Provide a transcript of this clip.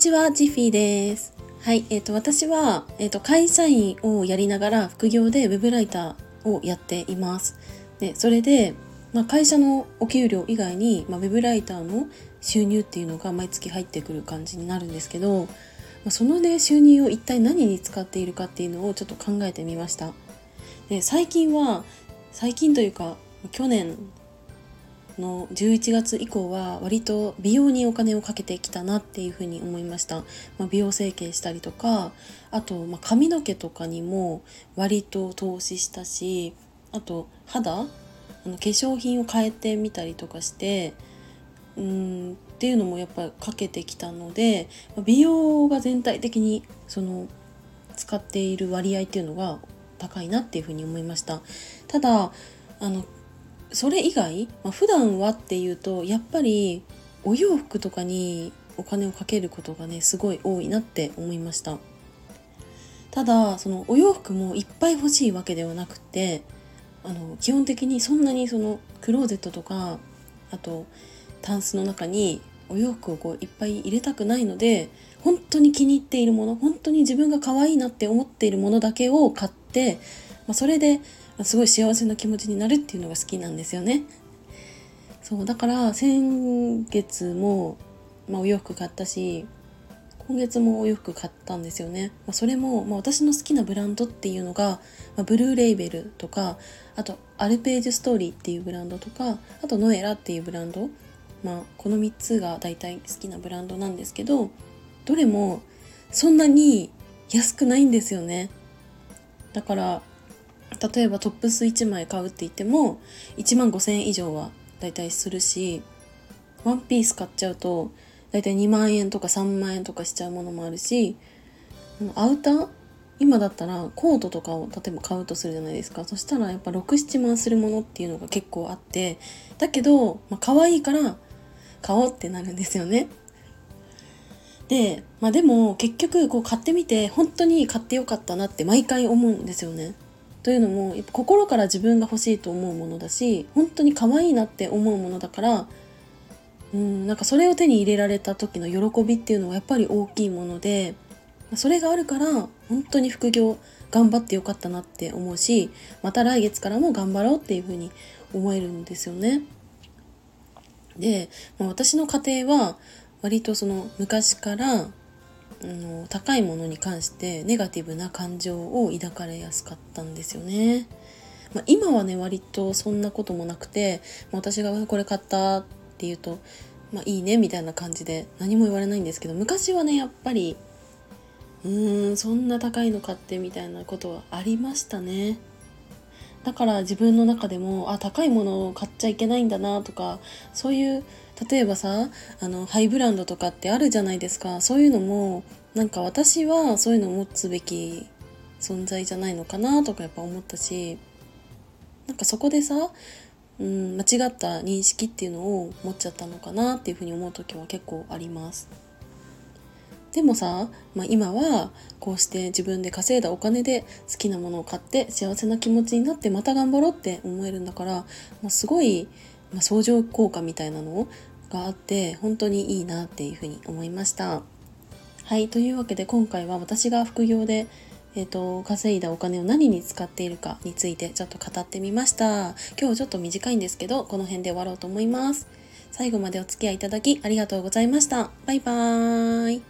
ちは、ジフィーです。はい、えっ、ー、と、私は、えっ、ー、と、会社員をやりながら副業でウェブライターをやっています。で、それで、まあ、会社のお給料以外に、まあ、ウェブライターの収入っていうのが毎月入ってくる感じになるんですけど、まあ、そのね、収入を一体何に使っているかっていうのをちょっと考えてみました。で、最近は、最近というか、去年の11月以降は割と美容にお金をかけてきたなっていうふうに思いました、まあ、美容整形したりとかあと、ま髪の毛とかにも割と投資したしあと肌あの化粧品を変えてみたりとかしてうんっていうのもやっぱかけてきたので美容が全体的にその使っている割合っていうのが高いなっていうふうに思いました。ただあのそれ以外、まあ、普段はっていうとやっぱりお洋服とかにお金をかけることがねすごい多いなって思いました。ただそのお洋服もいっぱい欲しいわけではなくてあの基本的にそんなにそのクローゼットとかあとタンスの中にお洋服をこういっぱい入れたくないので本当に気に入っているもの本当に自分が可愛いなって思っているものだけを買って、まあ、それですごい幸せな気持ちになるっていうのが好きなんですよね。そうだから先月も、まあ、お洋服買ったし今月もお洋服買ったんですよね。まあ、それも、まあ、私の好きなブランドっていうのが、まあ、ブルーレイベルとかあとアルページュストーリーっていうブランドとかあとノエラっていうブランド、まあ、この3つが大体好きなブランドなんですけどどれもそんなに安くないんですよね。だから例えばトップス1枚買うって言っても1万5000円以上はだいたいするしワンピース買っちゃうとだいたい2万円とか3万円とかしちゃうものもあるしアウター今だったらコートとかを例えば買うとするじゃないですか。そしたらやっぱ67万するものっていうのが結構あってだけど、まあ、可愛いから買おうってなるんですよね。で、まあ、でも結局こう買ってみて本当に買ってよかったなって毎回思うんですよね。というのもやっぱ心から自分が欲しいと思うものだし本当に可愛いなって思うものだからうんなんかそれを手に入れられた時の喜びっていうのはやっぱり大きいものでそれがあるから本当に副業頑張ってよかったなって思うしまた来月からも頑張ろうっていうふうに思えるんですよね。で、まあ、私の家庭は割とその昔からあの高いものに関してネガティブな感情を抱かれやすかったんですよね。まあ、今はね割とそんなこともなくて、まあ、私がこれ買ったって言うと、まあ、いいねみたいな感じで何も言われないんですけど昔はねやっぱりうーんそんな高いの買ってみたいなことはありましたね。だから自分の中でもあ高いものを買っちゃいけないんだなとかそういう例えばさあのハイブランドとかってあるじゃないですかそういうのもなんか私はそういうのを持つべき存在じゃないのかなとかやっぱ思ったしなんかそこでさ、うん、間違った認識っていうのを持っちゃったのかなっていうふうに思う時は結構あります。でもさ、まあ、今はこうして自分で稼いだお金で好きなものを買って幸せな気持ちになってまた頑張ろうって思えるんだから、まあ、すごい、まあ、相乗効果みたいなのをがあって本当にいいなっていうふうに思いました。はい、というわけで今回は私が副業でえーと、稼いだお金を何に使っているかについてちょっと語ってみました。今日ちょっと短いんですけどこの辺で終わろうと思います。最後までお付き合いいただきありがとうございました。バイバーイ。